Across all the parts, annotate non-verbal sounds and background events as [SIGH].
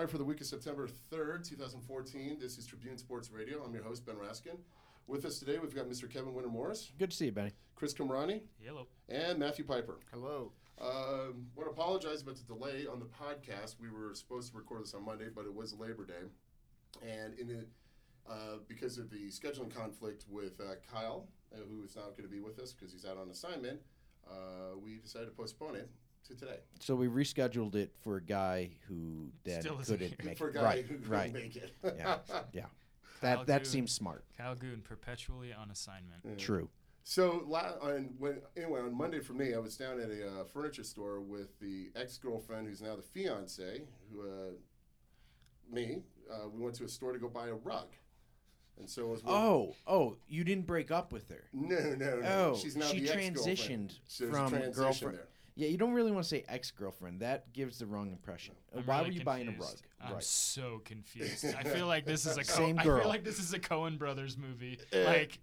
All right, for the week of September 3rd, 2014, this is Tribune Sports Radio. I'm your host, Ben Raskin. With us today, we've got Mr. Kevin Winter Morris, Good to see you, Benny. Chris Kamrani, Hello. and Matthew Piper. Hello. Um, want to apologize about the delay on the podcast. We were supposed to record this on Monday, but it was Labor Day, and in it, uh, because of the scheduling conflict with uh, Kyle, uh, who is not going to be with us because he's out on assignment, uh, we decided to postpone it to today. So we rescheduled it for a guy who then Still isn't couldn't here. make For a it. guy right, who couldn't right. make it. [LAUGHS] Yeah, yeah. [LAUGHS] That Kyle that Goon. seems smart. Kyle Goon perpetually on assignment. Yeah. True. So la- on when anyway on Monday for me, I was down at a uh, furniture store with the ex girlfriend who's now the fiance. Who uh, me? Uh, we went to a store to go buy a rug, and so it was. Oh, oh, you didn't break up with her. no, no, no. Oh, She's now she the ex-girlfriend. transitioned So there's a from transition girlfriend. there. Yeah, you don't really want to say ex-girlfriend. That gives the wrong impression. Uh, I'm Why really were you buying a rug? I'm right. so confused. I [LAUGHS] feel like this is a Co- Same I feel like this is a Coen Brothers movie. Eh. like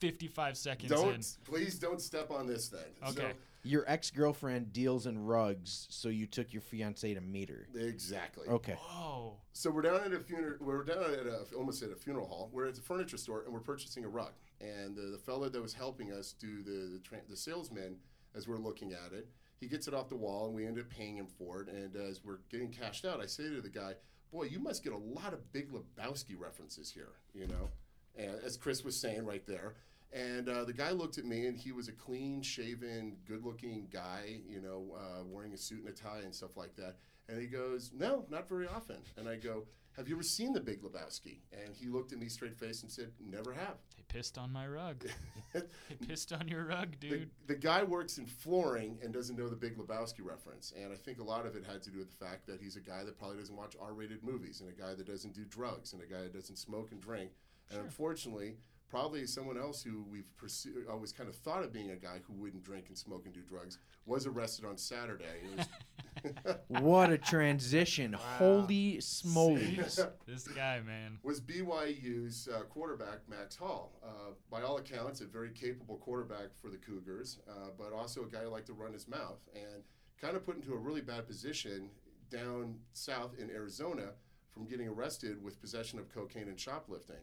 55 seconds in. Don't please don't step on this then. Okay. Your ex-girlfriend deals in rugs, so you took your fiance to meet her. Exactly. Okay. Whoa. So we're down at a funeral. We're down at a almost at a funeral hall. We're at the furniture store and we're purchasing a rug. And the, the fellow that was helping us do the the, tra- the salesman, as we're looking at it, he gets it off the wall and we end up paying him for it. And as we're getting cashed out, I say to the guy, "Boy, you must get a lot of Big Lebowski references here." You know, and as Chris was saying right there. And uh, the guy looked at me, and he was a clean-shaven, good-looking guy, you know, uh, wearing a suit and a tie and stuff like that. And he goes, "No, not very often." And I go, "Have you ever seen The Big Lebowski?" And he looked at me straight faced and said, "Never have." They pissed on my rug. [LAUGHS] they pissed on your rug, dude. the guy works in flooring and doesn't know the Big Lebowski reference. And I think a lot of it had to do with the fact that he's a guy that probably doesn't watch R-rated movies, and a guy that doesn't do drugs, and a guy that doesn't smoke and drink. And unfortunately, probably someone else who we've pursued, always kind of thought of being a guy who wouldn't drink and smoke and do drugs was arrested on Saturday. It was, [LAUGHS] What a transition! Holy smokes! [LAUGHS] this guy, man. was BYU's uh, quarterback Max Hall. Uh, by all accounts, a very capable quarterback for the Cougars, uh, but also a guy who liked to run his mouth and kind of put into a really bad position down south in Arizona from getting arrested with possession of cocaine and shoplifting.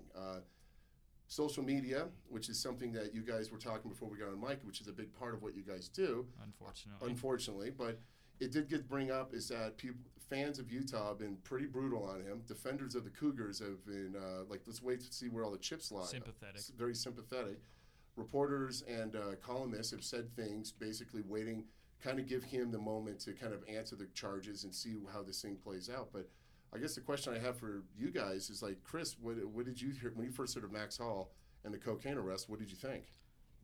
Social media, which is something that you guys were talking before we got on mic, which is a big part of what you guys do Unfortunately. unfortunately. But it did get bring up is that people, fans of Utah have been pretty brutal on him. Defenders of the Cougars have been uh, like, let's wait to see where all the chips lie. Sympathetic. Very sympathetic. Reporters and uh, columnists have said things, basically waiting, kind of give him the moment to kind of answer the charges and see how this thing plays out. But I guess the question I have for you guys is like, Chris, what, what did you hear when you first heard of Max Hall and the cocaine arrest? What did you think?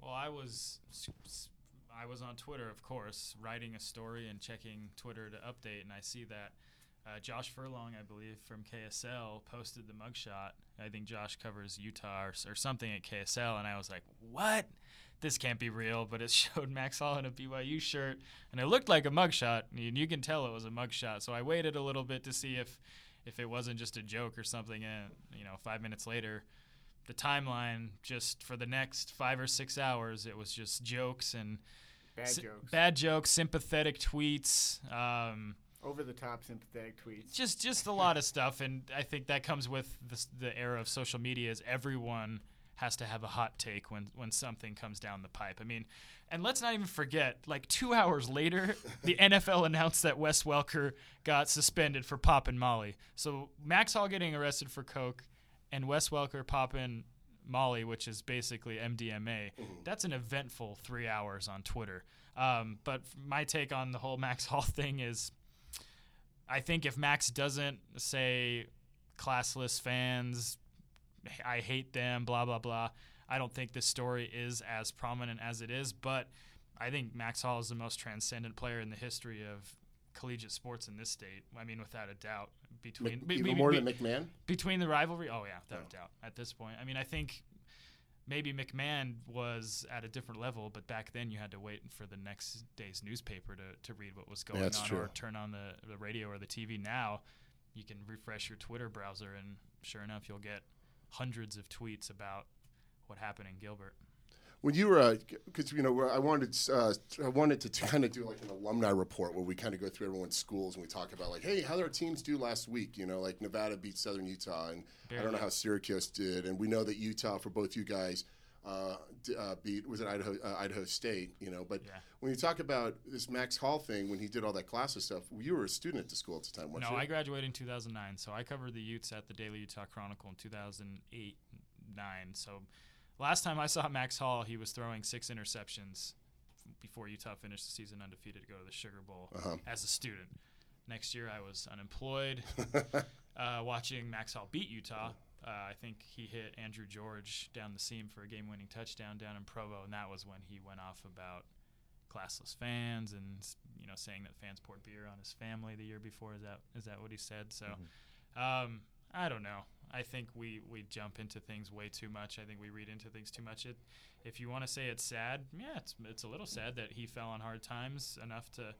Well, I was I was on Twitter, of course, writing a story and checking Twitter to update, and I see that uh, Josh Furlong, I believe, from KSL, posted the mugshot. I think Josh covers Utah or, or something at KSL, and I was like, "What? This can't be real." But it [LAUGHS] showed Max Hall in a BYU shirt, and it looked like a mugshot, and you can tell it was a mugshot. So I waited a little bit to see if if it wasn't just a joke or something, and you know, five minutes later the timeline just for the next five or six hours it was just jokes and Bad sy- jokes. bad jokes sympathetic tweets um, Over the top sympathetic tweets. just just a lot of stuff and i think that comes with this, the era of social media is everyone has to have a hot take when when something comes down the pipe. I mean and let's not even forget like two [LAUGHS] hours later the [LAUGHS] nfl announced that wes welker got suspended for popping molly. So max hall getting arrested for coke and wes welker popping molly which is basically mdma that's an eventful three hours on twitter. Um, but my take on the whole [LAUGHS] max hall thing is I think if Max doesn't say classless fans, I hate them, blah blah blah, I don't think this story is as prominent as it is. But I think Max Hall is the most transcendent player in the history of collegiate sports in this state. I mean, without a doubt. Between be- Even be- more be- than McMahon. between the rivalry, oh yeah, without Oh. a doubt. At this point, I mean, I think maybe McMahon was at a different level, but back then you had to wait for the next day's newspaper to, to read what was going on true. or turn on the, the radio or the TV. Now you can refresh your Twitter browser, and sure enough, you'll get hundreds of tweets about what happened in Gilbert. When you were, because you know, I wanted, uh, I wanted to kind of do like an alumni report where we kind of go through everyone's schools and we talk about like, hey, how did our teams do last week? You know, like Nevada beat Southern Utah, and I don't know how Syracuse did, and we know that Utah for both you guys uh, uh, beat was it Idaho uh, Idaho State, you know. But Yeah. when you talk about this Max Hall thing, when he did all that classes stuff, you were a student at the school at the time, weren't No, you? I graduated in 2009, so I covered the Utes at the Daily Utah Chronicle in 2008 9. So last time I saw Max Hall, he was throwing six interceptions before Utah finished the season undefeated to go to the Sugar Bowl Uh-huh. as a student. Next year, I was unemployed, [LAUGHS] uh, watching Max Hall beat Utah. Uh, I think he hit Andrew George down the seam for a game-winning touchdown down in Provo, and that was when he went off about classless fans and you know saying that fans poured beer on his family the year before. Is that is that what he said? So, um, I don't know. I think we we jump into things way too much. I think we read into things too much. It, if you want to say it's sad, yeah, it's it's a little sad that he fell on hard times enough to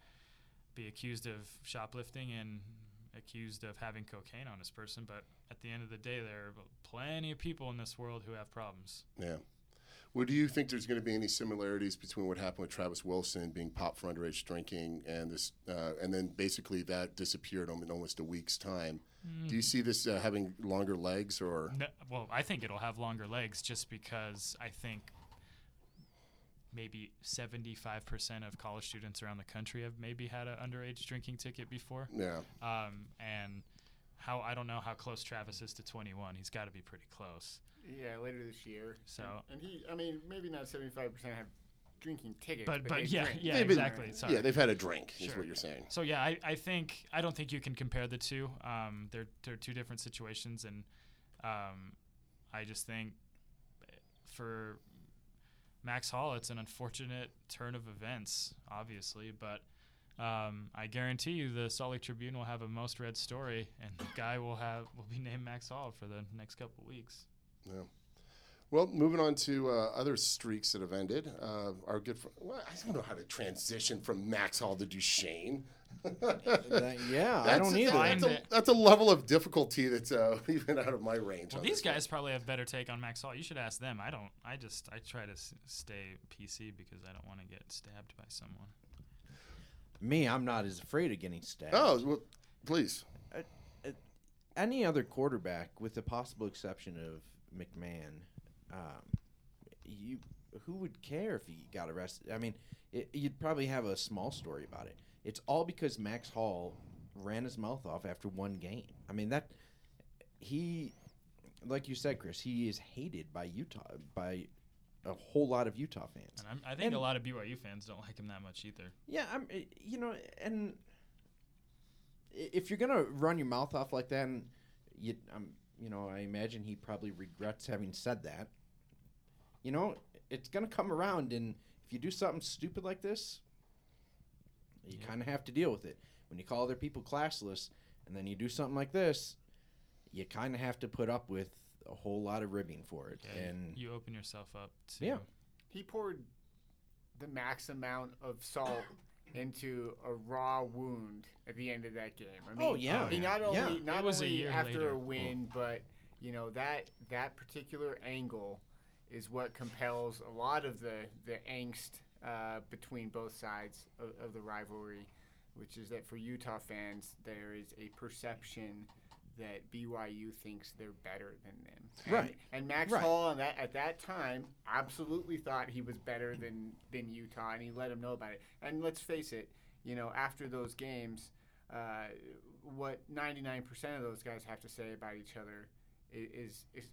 be accused of shoplifting and accused of having cocaine on his person. But at the end of the day, there are plenty of people in this world who have problems. Yeah. Well, do you think there's going to be any similarities between what happened with Travis Wilson being popped for underage drinking and this, uh, and then basically that disappeared in almost a week's time? Do you see this uh, having longer legs or? No, well, I think it'll have longer legs just because I think maybe 75% of college students around the country have maybe had an underage drinking ticket before. Yeah. Um, and how I don't know how close Travis is to 21. He's got to be pretty close. Yeah, later this year. So- and, and he, I mean, maybe not seventy-five percent have drinking tickets, But but, but yeah, drink. yeah, They've been- exactly. Sorry. Yeah, they've had a drink, is Sure. what you're saying. So yeah, I, I think I don't think you can compare the two. Um, they're they're two different situations, and um, I just think for Max Hall, it's an unfortunate turn of events, obviously, but. Um, I guarantee you, the Salt Lake Tribune will have a most read story, and the guy will have will be named Max Hall for the next couple weeks. Yeah. Well, moving on to uh, other streaks that have ended. Uh, our good friend, well, I don't know how to transition from Max Hall to Duchesne. That- yeah, I That's don't a, either. That's a, that's a level of difficulty that's uh, [LAUGHS] even out of my range. Well, these this one. guys probably have better take on Max Hall. You should ask them. I don't. I just I try to s- stay PC because I don't want to get stabbed by someone. Me, I'm not as afraid of getting stabbed. Oh, well, please. Any other quarterback, with the possible exception of McMahon, um, you who would care if he got arrested? I mean, it, you'd probably have a small story about it. It's all because Max Hall ran his mouth off after one game. I mean that he, like you said, Chris, he is hated by Utah by a whole lot of Utah fans. And I'm, I think And- a lot of BYU fans don't like him that much either. Yeah, I'm. eh, You know, and if you're gonna run your mouth off like that, and you, um, you know, I imagine he probably regrets having said that. You know, it's gonna come around, and if you do something stupid like this, you Yeah. kind of have to deal with it. When you call other people classless, and then you do something like this, you kind of have to put up with a whole lot of ribbing for it. Yeah, and you open yourself up to Yeah. He poured the max amount of salt into a raw wound at the end of that game. I oh, mean, Oh, yeah. He not only Yeah. not It was a only year after later. a win, but you know that that particular angle is what compels a lot of the the angst uh, between both sides of, of the rivalry, which is that for Utah fans there is a perception that BYU thinks they're better than them. And- Right. And Max Right. Hall that at that time absolutely thought he was better than than Utah, and he let him know about it. And let's face it, you know, after those games, uh, what 99% of those guys have to say about each other is is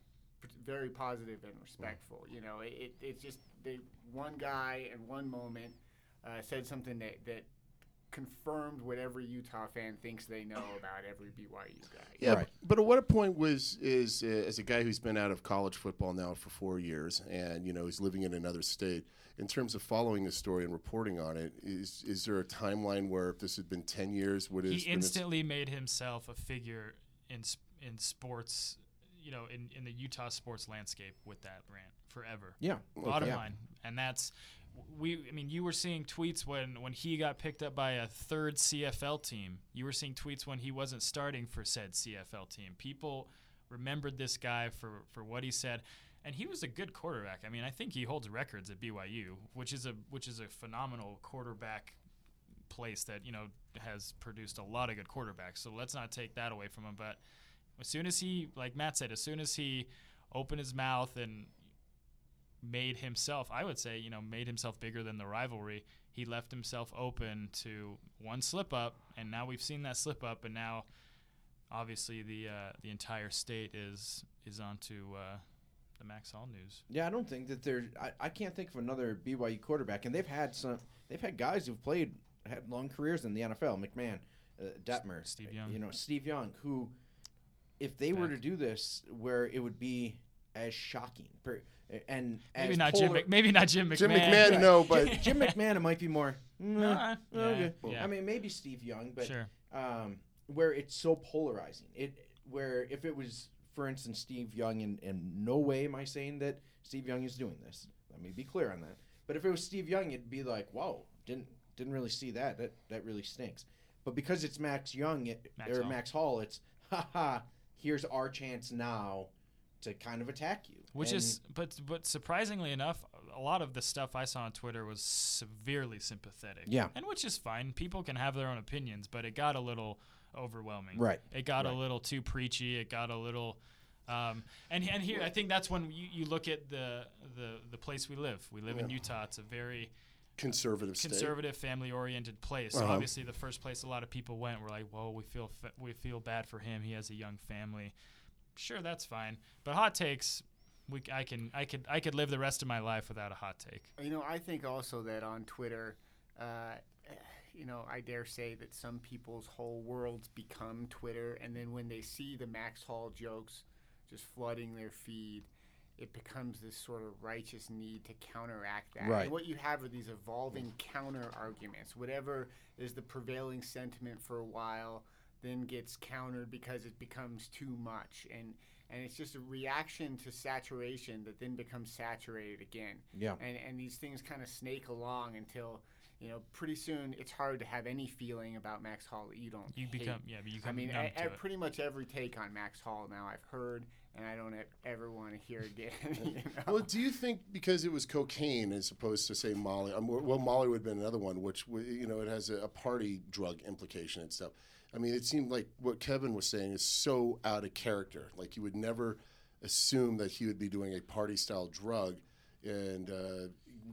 very positive and respectful. You know, it, it it's just they one guy in one moment uh, said something that that confirmed what every Utah fan thinks they know about every BYU guy. Yeah, Right. but at what point was is uh, as a guy who's been out of college football now for four years, and you know he's living in another state. In terms of following the story and reporting on it, is is there a timeline where if this had been ten years, would it he have been this- instantly made himself a figure in s- in sports, you know, in, in the Utah sports landscape with that rant forever. yeah, Bottom yeah. line, and that's we. I mean, you were seeing tweets when when he got picked up by a third CFL team. You were seeing tweets when he wasn't starting for said CFL team. People remembered this guy for for what he said. and he was a good quarterback. I mean, I think he holds records at BYU, which is a which is a phenomenal quarterback place that you know has produced a lot of good quarterbacks. So let's not take that away from him. But as soon as he, like Matt said, as soon as he opened his mouth and made himself, I would say, you know, made himself bigger than the rivalry. He left himself open to one slip up, and now we've seen that slip up, and now obviously the uh, the entire state is is onto uh, the Max Hall news. Yeah, I don't think that there's. I, I can't think of another BYU quarterback, and they've had some. They've had guys who've played had long careers in the NFL. McMahon, uh, Detmer, Steve Young. You know, Steve Young, who, if they were to do this, where it would be as shocking, per, and Maybe as not Jim. polar- Mc, maybe not Jim McMahon. Jim McMahon, no, but Jim, [LAUGHS] Jim McMahon, it might be more. mm, Uh, yeah, okay. yeah. I mean, maybe Steve Young, but sure. um, where it's so polarizing. It where if it was, for instance, Steve Young, and in no way am I saying that Steve Young is doing this. Let me be clear on that. But if it was Steve Young, it'd be like, whoa, didn't didn't really see that. That that really stinks. But because it's Max Young it, Max or Hall. Max Hall, it's [LAUGHS] haha. Here's our chance now to kind of attack you. Which And- is, but but surprisingly enough, a lot of the stuff I saw on Twitter was severely sympathetic. Yeah. and which is fine. People can have their own opinions, but it got a little overwhelming. right. It got Right. a little too preachy. It got a little, um, and and here I think that's when you, you look at the the the place we live. We live in Utah. It's a very conservative state. conservative, family-oriented place. So Uh-huh. obviously, the first place a lot of people went were like, "Well, we feel fa- we feel bad for him. He has a young family." Sure, that's fine. But hot takes, we I can I could I could live the rest of my life without a hot take. You know, I think also that on Twitter, uh, you know, I dare say that some people's whole worlds become Twitter, and then when they see the Max Hall jokes just flooding their feed, it becomes this sort of righteous need to counteract that. Right. And what you have are these evolving counter arguments. Whatever is the prevailing sentiment for a while, then gets countered because it becomes too much, and and it's just a reaction to saturation that then becomes saturated again Yeah. and and these things kind of snake along until you know pretty soon it's hard to have any feeling about Max Hall that you don't. You hate. become yeah, but you I become mean, numb I, to I, it. pretty much every take on Max Hall now I've heard, and I don't ever want to hear again. [LAUGHS] you [LAUGHS] know? Well, do you think because it was cocaine as opposed to say Molly? Um, well, Molly would have been another one, which you know it has a, a party drug implication and stuff. I mean, it seemed like what Kevin was saying is so out of character. Like you would never assume that he would be doing a party style drug, and uh,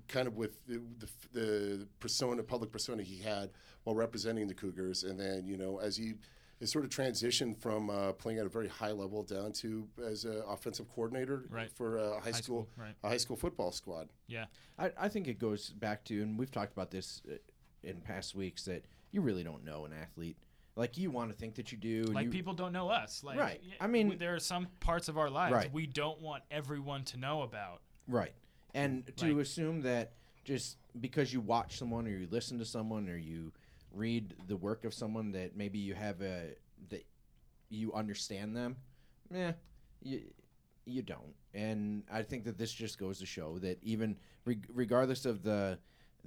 kind of with the, the, the persona, public persona he had while representing the Cougars, and then you know as he. It sort of transitioned from uh, playing at a very high level down to as an offensive coordinator Right. for a high, school, right? a high school football squad. Yeah, I, I think it goes back to, and we've talked about this uh, in past weeks, that you really don't know an athlete. Like you want to think that you do, and like you, people don't know us. Like, Right. I mean- w- there are some parts of our lives Right. we don't want everyone to know about. right? And to Like- assume that just because you watch someone or you listen to someone or you read the work of someone that maybe you have a that you understand them, yeah, you you don't. And I think that this just goes to show that even reg- regardless of the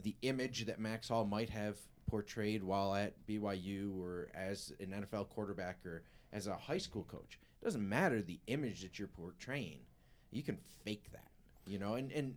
the image that Max Hall might have portrayed while at BYU or as an NFL quarterback or as a high school coach, it doesn't matter the image that you're portraying. You can fake that, you know, and and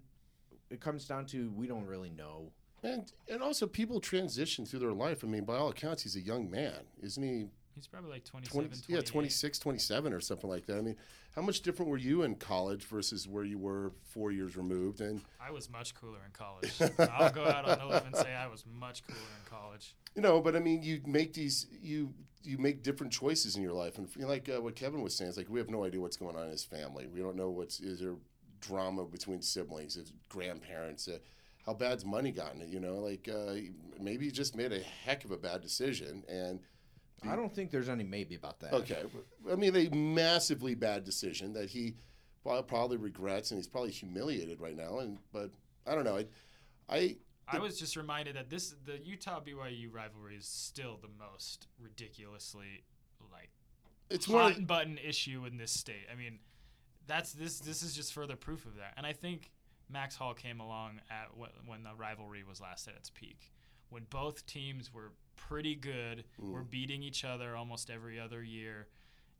it comes down to we don't really know. And and also people transition through their life. I mean, by all accounts, he's a young man, isn't he? He's probably like 27, 20, yeah, 28. 26, 27 or something like that. I mean, how much different were you in college versus where you were four years removed? And I was much cooler in college. I'll go out on a limb and say I was much cooler in college. you know, but I mean, you make these you you make different choices in your life, and like uh, what Kevin was saying, it's like we have no idea what's going on in his family. We don't know what's is there drama between siblings, is grandparents. Uh, how bad's money gotten? It? You know, like uh, maybe he just made a heck of a bad decision, and I don't think there's any maybe about that. Okay, I mean a massively bad decision that he probably regrets, and he's probably humiliated right now. And but I don't know. I, I I was just reminded that this the Utah BYU rivalry is still the most ridiculously like it's hot one. and button issue in this state. I mean, that's this this is just further proof of that. And I think Max Hall came along at wh- when the rivalry was last at its peak, when both teams were pretty good, were beating each other almost every other year,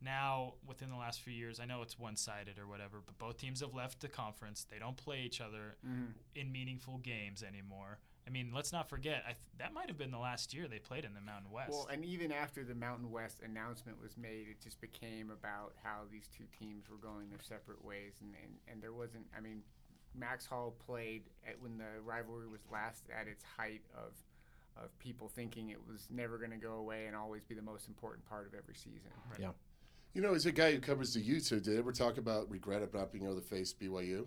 now within the last few years, I know it's one-sided or whatever, but both teams have left the conference. They don't play each other Mhm. in meaningful games anymore. I mean, let's not forget I th- that might have been the last year they played in the Mountain West. Well, and even after the Mountain West announcement was made, it just became about how these two teams were going their separate ways, and, and, and there wasn't. I mean, Max Hall played at, when the rivalry was last at its height of of people thinking it was never going to go away and always be the most important part of every season. Yeah, You know, as a guy who covers the Utes, did ever talk about regret of not being able to face BYU?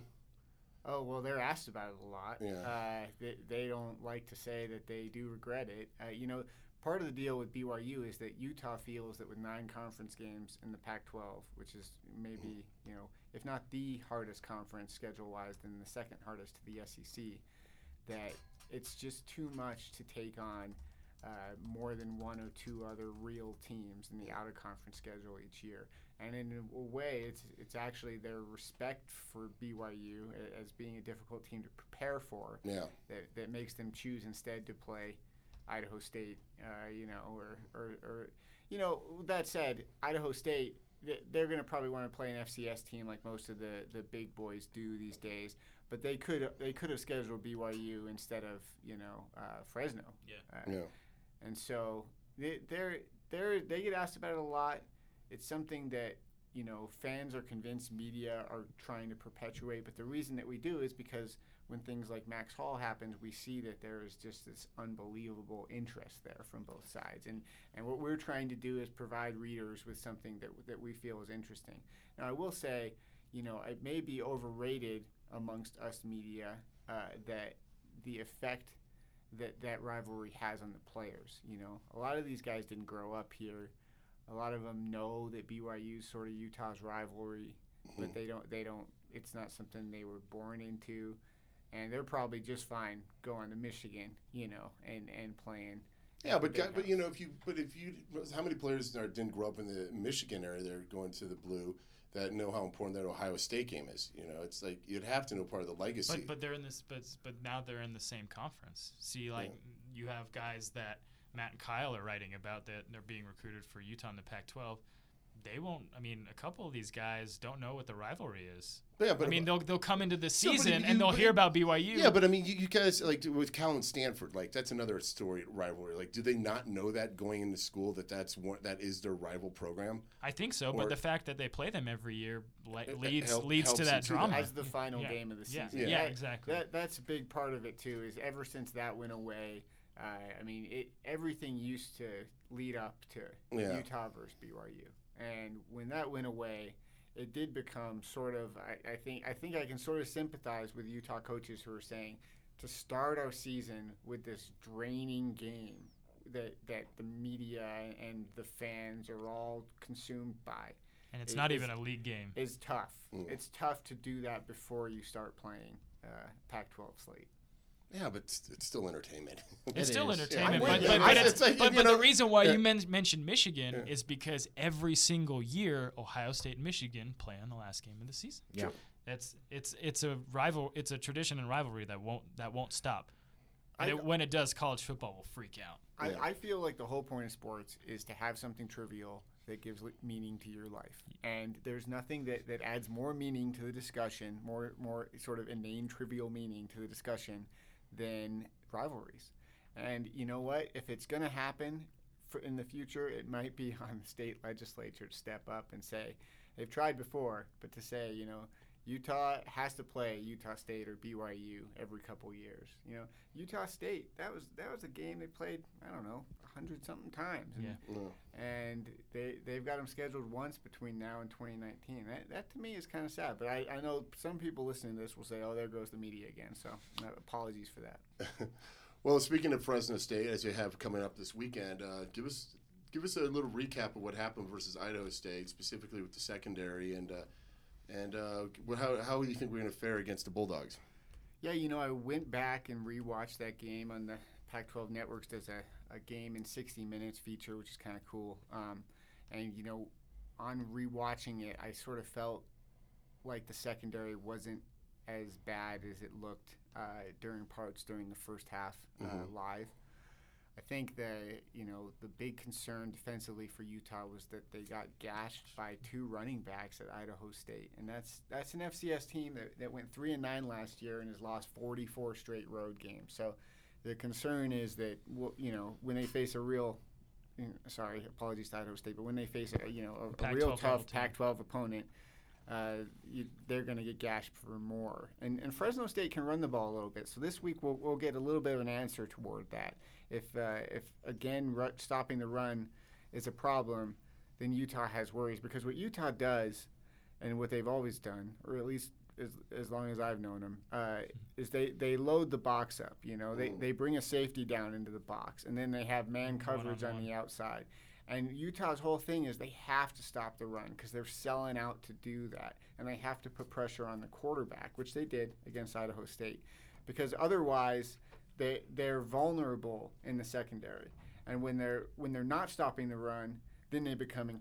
Oh well, they're asked about it a lot. Yeah. Uh, they, they don't like to say that they do regret it. Uh, you know, part of the deal with BYU is that Utah feels that with nine conference games in the Pac-12, which is maybe you know, if not the hardest conference schedule-wise, then the second hardest to the SEC, that it's just too much to take on. Uh, more than one or two other real teams in the out of conference schedule each year. And in a way, it's it's actually their respect for BYU as being a difficult team to prepare for Yeah. that, that makes them choose instead to play Idaho State. Uh, you know, or, or or you know that said, Idaho State they're going to probably want to play an FCS team like most of the, the big boys do these days. But they could they could have scheduled BYU instead of you know uh, Fresno. Yeah. Uh, Yeah. and so they, they're they're they get asked about it a lot. It's something that you know fans are convinced media are trying to perpetuate, but the reason that we do is because when things like Max Hall happens, we see that there is just this unbelievable interest there from both sides, and and what we're trying to do is provide readers with something that that we feel is interesting. Now, I will say, you know, it may be overrated amongst us media uh, that the effect that that rivalry has on the players. You know, a lot of these guys didn't grow up here. A lot of them know that BYU is sort of Utah's rivalry, but they don't. They don't. It's not something they were born into, and they're probably just fine going to Michigan. You know, and and playing. Yeah, but Big guy- but you know if you but if you how many players are, didn't grow up in the Michigan area they're going to the blue that know how important that Ohio State game is. You know, it's like you'd have to know part of the legacy. But but they're in this but but now they're in the same conference. See, like you have guys that Matt and Kyle are writing about that they're being recruited for Utah in the Pac-12. They won't. I mean, a couple of these guys don't know what the rivalry is. yeah, but I mean, they'll they'll come into this Yeah, season you- and they'll hear about BYU. yeah, but I mean, you, you guys like with Cal and Stanford, like that's another story rivalry. Like, do they not know that going into school that that's one that is their rival program? I think so. or- But the fact that they play them every year le- It- it leads help- leads to that drama. as the final Yeah. game of the Yeah, season. yeah, That- exactly. That that's a big part of it too. Is ever since that went away, uh, I mean, it everything used to lead up to Yeah. Utah versus BYU, and when that went away, it did become sort of. I, I think I think I can sort of sympathize with Utah coaches who are saying to start our season with this draining game that that the media and the fans are all consumed by and it's it not is- even a league game. It's tough. Mm. It's tough to do that before you start playing uh, Pac-12 slate. Yeah, but it's, it's still entertainment. It's [LAUGHS] It still is. entertainment, Yeah, but, but, I- but, it's, it's like, but, but know, the reason why yeah. you men- mentioned Michigan Yeah. is because every single year Ohio State and Michigan play on the last game of the season. Yeah. It's it's it's a rival it's a tradition and rivalry that won't that won't stop. And I- it, when it does, college football will freak out. Yeah. I, I feel like the whole point of sports is to have something trivial that gives li- meaning to your life. And there's nothing that, that adds more meaning to the discussion, more more sort of inane trivial meaning to the discussion than rivalries. And you know what? If it's going to happen in the future, it might be [LAUGHS] on the state legislature to step up and say they've tried before, but to say, you know, Utah has to play Utah State or BYU every couple years. You know, Utah State that was that was a game they played. I don't know, a hundred something times. And, Yeah. Yeah. and they they've got them scheduled once between now and 2019. That, that to me is kind of sad. But I, I know some people listening to this will say, "Oh, there goes the media again." So apologies for that. [LAUGHS] Well, speaking of Fresno State, as you have coming up this weekend, uh, give us give us a little recap of what happened versus Idaho State, specifically with the secondary, and uh, and uh, how how do you think we're going to fare against the Bulldogs? Yeah, you know, I went back and rewatched that game on the Pac-12 networks. There's a, a game in 60 minutes feature, which is kind of cool. Um, and you know, on rewatching it, I sort of felt like the secondary wasn't as bad as it looked uh, during parts during the first half uh, Mhm. live. I think that you know the big concern defensively for Utah was that they got gashed by two running backs at Idaho State, and that's that's an FCS team that, that went three and nine last year and has lost 44 straight road games. So the concern is that you know when they face a real sorry apologies to Idaho State, but when they face a you know a, a real tough Pac-12 opponent. Uh, you, they're going to get gashed for more. And, and Fresno State can run the ball a little bit. So this week we'll, we'll get a little bit of an answer toward that. If uh, if again stopping the run is a problem, then Utah has worries because what Utah does, and what they've always done, or at least as, as long as I've known them, uh, is they, they load the box up. You know, they, they bring a safety down into the box, and then they have man coverage on the outside. And Utah's whole thing is they have to stop the run because they're selling out to do that, and they have to put pressure on the quarterback, which they did against Idaho State, because otherwise they they're vulnerable in the secondary, and when they're when they're not stopping the run, then they become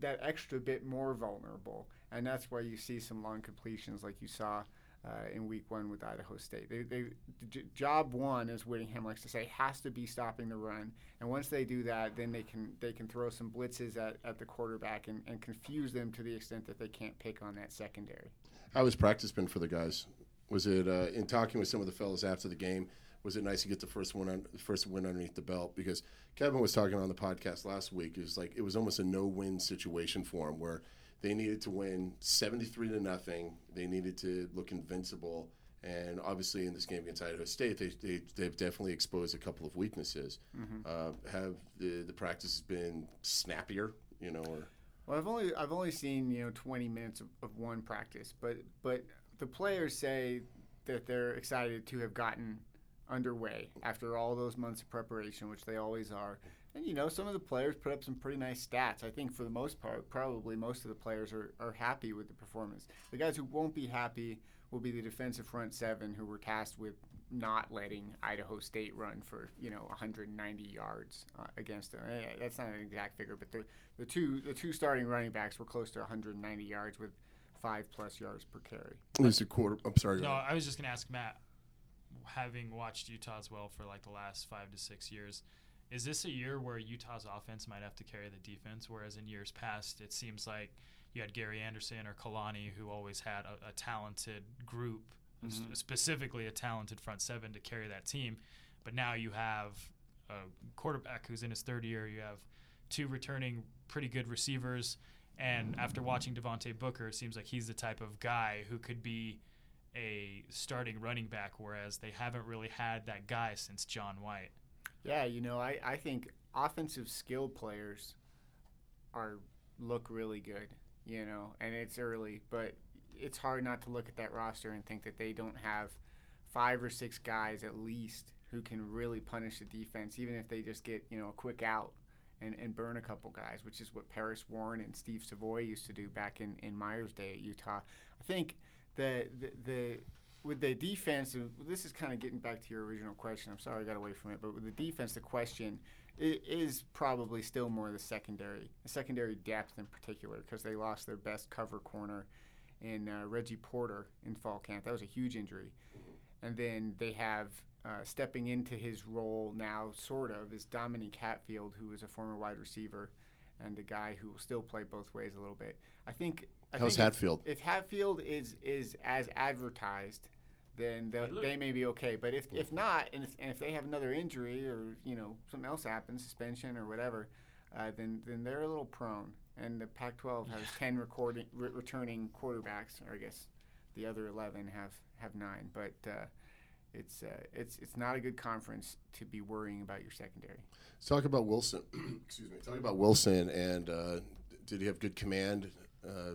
that extra bit more vulnerable, and that's why you see some long completions like you saw. Uh, in week one with Idaho State. They, they, job one, as Whittingham likes to say, has to be stopping the run. And once they do that, then they can they can throw some blitzes at, at the quarterback and, and confuse them to the extent that they can't pick on that secondary. How has practice been for the guys? Was it uh, in talking with some of the fellows after the game? Was it nice to get the first one on the first win underneath the belt because Kevin was talking on the podcast last week. It was like it was almost a no-win situation for him where they needed to win 73 to nothing. They needed to look invincible. And obviously, in this game against Idaho State, they, they, they've definitely exposed a couple of weaknesses. Mm-hmm. Uh, have the, the practices been snappier, you know? Or well, I've only I've only seen you know 20 minutes of, of one practice, but but the players say that they're excited to have gotten underway after all those months of preparation, which they always are. And you know, some of the players put up some pretty nice stats. I think for the most part, probably most of the players are, are happy with the performance. The guys who won't be happy will be the defensive front seven who were tasked with not letting Idaho State run for you know 190 yards uh, against them. Eh, that's not an exact figure, but the, the two the two starting running backs were close to 190 yards with five plus yards per carry. Who's a quarter? I'm sorry. No, I was just gonna ask Matt having watched Utah as well for like the last five to six years, is this a year where Utah's offense might have to carry the defense? Whereas in years past, it seems like you had Gary Anderson or Kalani, who always had a, a talented group, mm-hmm. specifically a talented front seven to carry that team. But now you have a quarterback who's in his third year. You have two returning pretty good receivers. And after watching Devontae Booker, it seems like he's the type of guy who could be a starting running back, whereas they haven't really had that guy since John White. Yeah, you know, I, I think offensive skill players are look really good, you know, and it's early, but it's hard not to look at that roster and think that they don't have five or six guys at least who can really punish the defense, even if they just get, you know, a quick out and, and burn a couple guys, which is what Paris Warren and Steve Savoy used to do back in, in Meyer's day at Utah. I think – the, the, with the defense, this is kind of getting back to your original question. I'm sorry I got away from it, but with the defense, the question is probably still more the secondary, the secondary depth in particular, because they lost their best cover corner in uh, Reggie Porter in fall camp. That was a huge injury, and then they have uh, stepping into his role now, sort of, is Dominique Hatfield, who is a former wide receiver and a guy who will still play both ways a little bit. I think I How's think Hatfield? If, if, Hatfield is is as advertised, then they may be okay. But if, if not, and if, and if they have another injury or you know something else happens, suspension or whatever, uh, then then they're a little prone. And the Pac-12 [LAUGHS] has ten recording, re- returning quarterbacks, or I guess the other eleven have have nine. But uh, it's uh, it's it's not a good conference to be worrying about your secondary. Let's talk about Wilson. [CLEARS THROAT] Excuse me. Talk about Wilson and uh, did he have good command? Uh,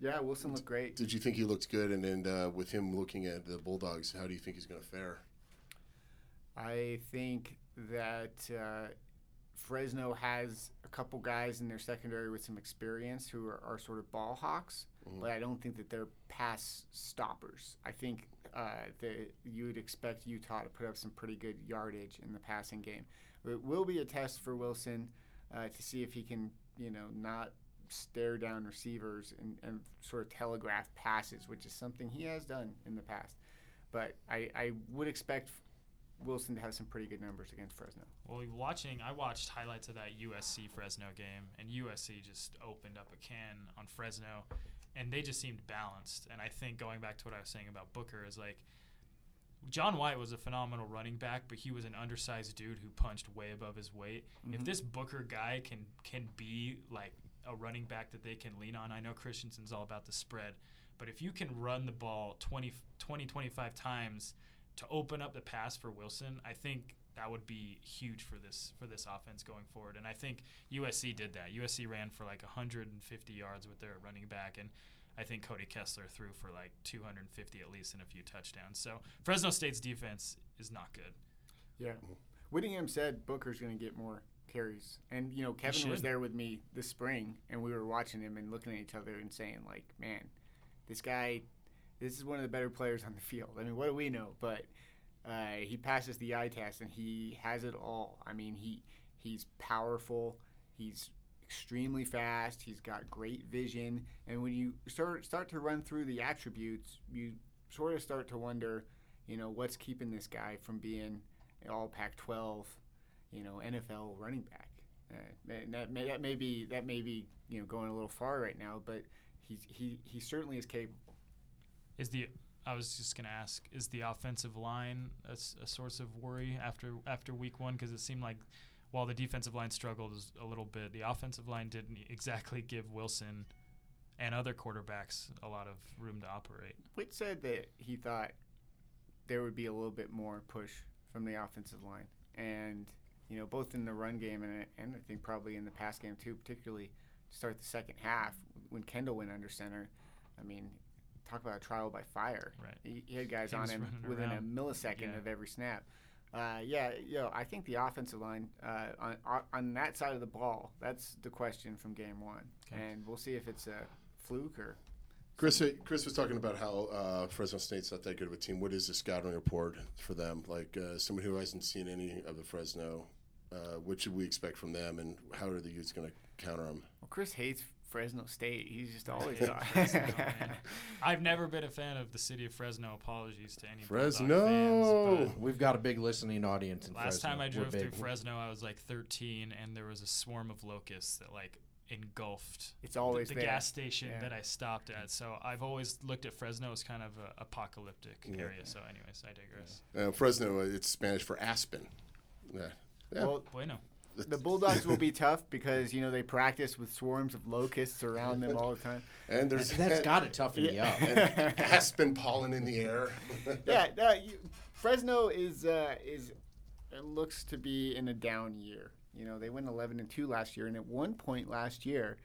yeah, Wilson looked great. Did you think he looked good? And then uh, with him looking at the Bulldogs, how do you think he's going to fare? I think that uh, Fresno has a couple guys in their secondary with some experience who are, are sort of ball hawks, mm-hmm. but I don't think that they're pass stoppers. I think uh, that you would expect Utah to put up some pretty good yardage in the passing game. It will be a test for Wilson uh, to see if he can, you know, not stare down receivers and, and sort of telegraph passes, which is something he has done in the past. But I, I would expect Wilson to have some pretty good numbers against Fresno. Well, watching, I watched highlights of that USC Fresno game, and USC just opened up a can on Fresno, and they just seemed balanced. And I think going back to what I was saying about Booker is like, John White was a phenomenal running back, but he was an undersized dude who punched way above his weight. If Mhm. this Booker guy can can be like a running back that they can lean on, I know Christensen's all about the spread, but if you can run the ball 20, 20 25 times to open up the pass for Wilson, I think that would be huge for this for this offense going forward. And I think USC did that. USC ran for like 150 yards with their running back, and I think Cody Kessler threw for like 250 at least and a few touchdowns. So Fresno State's defense is not good. Yeah. Whittingham said Booker's going to get more carries. And, you know, Kevin was there with me this spring, and we were watching him and looking at each other and saying, like, man, this guy, this is one of the better players on the field. I mean, what do we know? But uh, he passes the eye test, and he has it all. I mean, he he's powerful. He's extremely fast. He's got great vision. And when you start start to run through the attributes, you sort of start to wonder, you know, what's keeping this guy from being all Pac-12, you know, NFL running back. Uh, that may that may be that may be you know going a little far right now, but he's he he certainly is capable. Is the I was just gonna ask, is the offensive line a source of worry after after week one? Because it seemed like while the defensive line struggled a little bit, the offensive line didn't [LAUGHS] exactly give Wilson and other quarterbacks a lot of room to operate. Whit said that he thought there would be a little bit more push from the offensive line, and you know both in the run game and and I think probably in the pass game too, particularly to start the second half when Kendal went under center. I mean, talk about a trial by fire. Right. He, he had guys He on him within around. a millisecond Yeah. of every snap. Uh, yeah, you know, I think the offensive line uh, on on- on that side of the ball. That's the question from game one, Okay. and we'll see if it's a fluke or Chris, Chris was talking about how uh, Fresno State's not that good of a team. What is the scouting report for them? Like uh, someone who hasn't seen any of the Fresno, uh, what should we expect from them, and how are the Utes going to counter them? Well, Chris hates Fresno State. He's just always hate. [LAUGHS] Fresno. [LAUGHS] I've never been a fan of the city of Fresno. Apologies to any Fresno! fans, We've got a big listening audience in Last Fresno. Last time I We're drove through big. Fresno, I was like 13, and there was a swarm of locusts that like engulfed It's always the, the gas station Yeah. that I stopped at. So I've always looked at Fresno as kind of an apocalyptic Yeah. area. So, anyways, I digress. Uh, Fresno, it's Spanish for aspen. Yeah. yeah. Well, Bueno, [LAUGHS] the Bulldogs will be tough because you know they practice with swarms of locusts around them all the time. and there's That's got to toughen you up. and aspen pollen in the air. [LAUGHS] yeah, no, you, Fresno is uh, is it looks to be in a down year. You know, they went 11 and two last year, and at one point last year,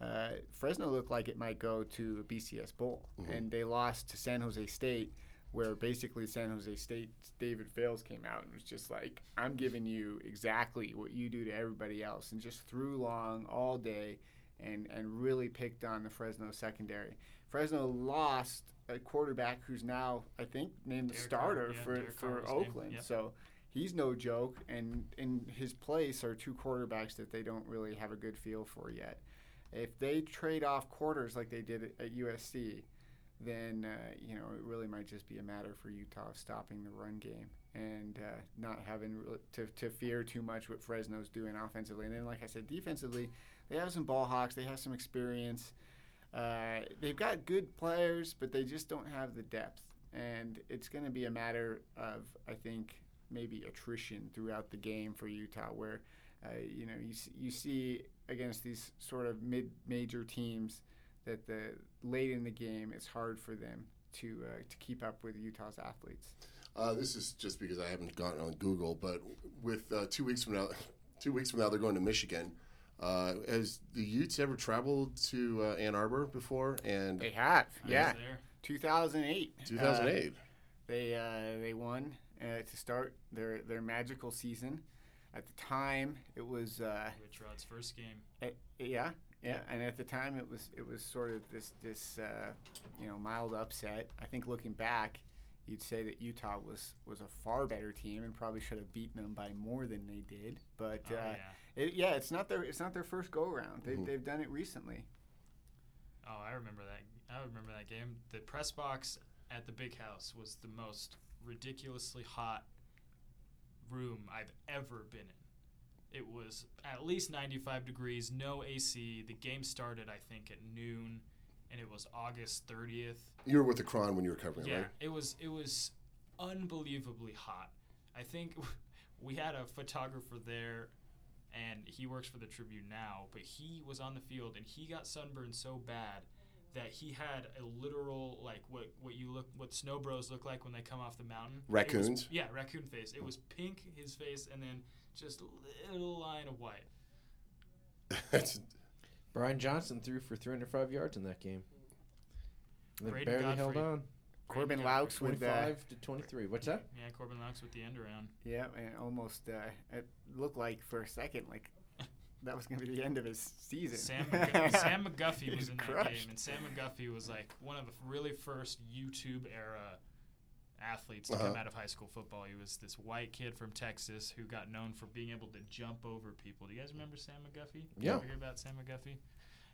uh, Fresno looked like it might go to a BCS bowl, and they lost to San Jose State, where basically San Jose State's David Fales came out and was just like, "I'm giving you exactly what you do to everybody else," and just threw long all day, and and really picked on the Fresno secondary. Fresno lost a quarterback who's now, I think, named the starter yeah, for, Derek for Oakland. yep. So he's no joke. And in his place are two quarterbacks that they don't really have a good feel for yet. If they trade off quarters like they did at USC, then uh, you know it really might just be a matter for Utah of stopping the run game and uh, not having to, to fear too much what Fresno's doing offensively. And then, like I said, defensively, they have some ball hawks. They have some experience. Uh, they've got good players, but they just don't have the depth. And it's going to be a matter of, I think, maybe attrition throughout the game for Utah, where uh, you know you you see against these sort of mid-major teams that the late in the game it's hard for them to uh, to keep up with Utah's athletes. Uh, this is just because I haven't gotten on Google, but with uh, two weeks from now, [LAUGHS] two weeks from now, they're going to Michigan. Uh, has the Utes ever traveled to uh, Ann Arbor before? And They have, I yeah, there. 2008. Uh, 2008. They uh, they won uh, to start their their magical season. At the time, it was uh, Rich Rod's first game. yeah, yeah, and at the time it was it was sort of this this uh, you know mild upset. I think looking back, you'd say that Utah was was a far better team and probably should have beaten them by more than they did. But Oh, uh, yeah. it, yeah, it's not their it's not their first go around. They've Mhm. they've done it recently. Oh, I remember that. I remember that game. The press box at the big house was the most ridiculously hot room I've ever been in. It was at least 95 degrees, no AC. The game started, I think, at noon, and it was August 30th. You were with the Cron when you were covering, it, Yeah, right? it was it was unbelievably hot. I think [LAUGHS] we had a photographer there, and he works for the Tribune now. But he was on the field, and he got sunburned so bad that he had a literal like what what you look what snow bros look like when they come off the mountain. It was- Raccoons? yeah, raccoon face. It was pink his face, and then just a little line of white. That's- Brian Johnson threw for 305 yards in that game. They Braden barely held on. Corbin Great Louks with uh, 25 to 23. What's that? Yeah, Corbin Louks with the end around. yeah, and almost uh, it looked like for a second like that was going to be the end of his season. Sam, McG- Sam [LAUGHS] McGuffie He was in that crushed. game, and Sam McGuffie was like one of the really first YouTube era athletes to come Uh-huh. out of high school football. He was this white kid from Texas who got known for being able to jump over people. Do you guys remember Sam McGuffie? Yeah. You ever hear about Sam McGuffie?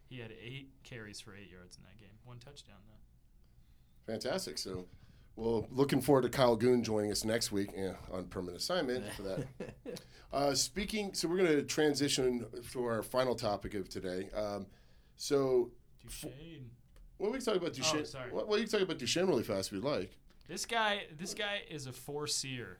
He had eight carries for eight yards in that game, one touchdown though. Fantastic. So, well, looking forward to Kyle Goon joining us next week eh, on permanent assignment for that. [LAUGHS] Uh, speaking, so we're going to transition to our final topic of today. Um, so, Duchesne. what we can talk about Duchesne? Oh, sorry. What, well, you can talk about Duchesne really fast if you'd like. This guy, this guy is a four-seer.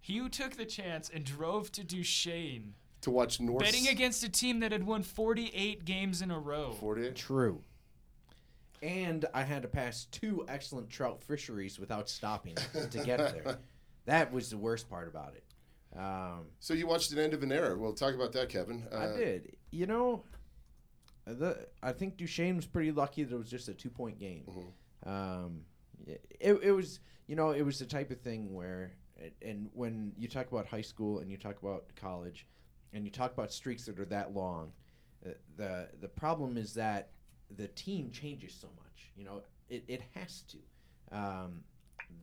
He who took the chance and drove to Duchesne, To watch North betting against a team that had won 48 games in a row. 48. True. And I had to pass two excellent trout fisheries without stopping to get there. [LAUGHS] That was the worst part about it. Um, So you watched an end of an era. We'll talk about that, Kevin. Uh, I did. You know, the I think Duchesne was pretty lucky that it was just a two point game. Mhm. Um, it, it was you know it was the type of thing where and when you talk about high school and you talk about college and you talk about streaks that are that long, uh, the the problem is that the team changes so much. You know, it, it has to. Um,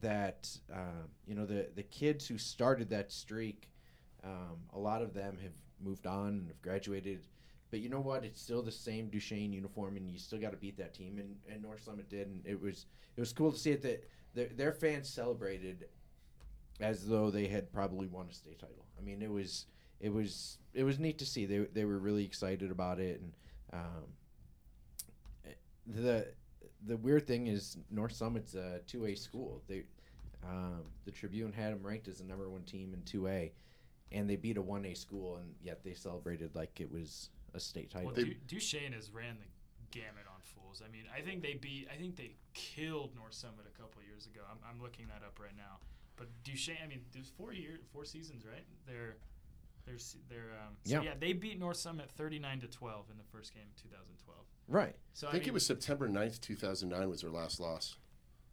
that um, you know the the kids who started that streak, um, a lot of them have moved on and have graduated. But you know what? It's still the same Duchesne uniform, and you still got to beat that team. And, and North Summit did, and it was it was cool to see it that their, their fans celebrated as though they had probably won a state title. I mean, it was it was it was neat to see. They they were really excited about it, and um, the the weird thing is North Summit's a two A school. They um, the Tribune had them ranked as the number one team in two A, and they beat a one A school, and yet they celebrated like it was a state title. Well, du- Duchesne has ran the gamut on fools. I mean, I think they beat. I think they killed North Summit a couple years ago. I'm, I'm looking that up right now. But Duchesne, I mean, there's four year, four seasons, right? They're, they're, they're. Um, so Yeah. yeah, they beat North Summit 39 to 12 in the first game, 2012. Right. So I think mean, it was September 9th, 2009 was their last loss.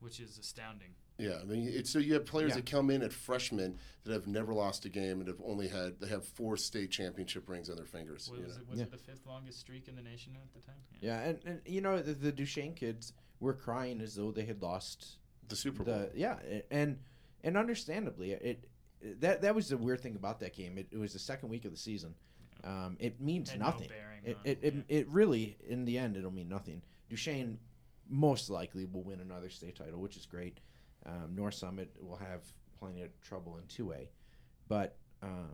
which is astounding. Yeah, I mean, it's, so you have players Yeah. that come in at freshmen that have never lost a game and have only had they have four state championship rings on their fingers. Was, was it, was Yeah. it the fifth longest streak in the nation at the time? Yeah, and, and you know the, the Duchesne kids were crying as though they had lost The Super Bowl. the yeah, and and understandably it. That that was the weird thing about that game. It, it was the second week of the season. Um, it means Had no nothing. bearing it, on- it, it, it really in the end it'll mean nothing. Duchesne most likely will win another state title, which is great. Um, North Summit will have plenty of trouble in two A, but um,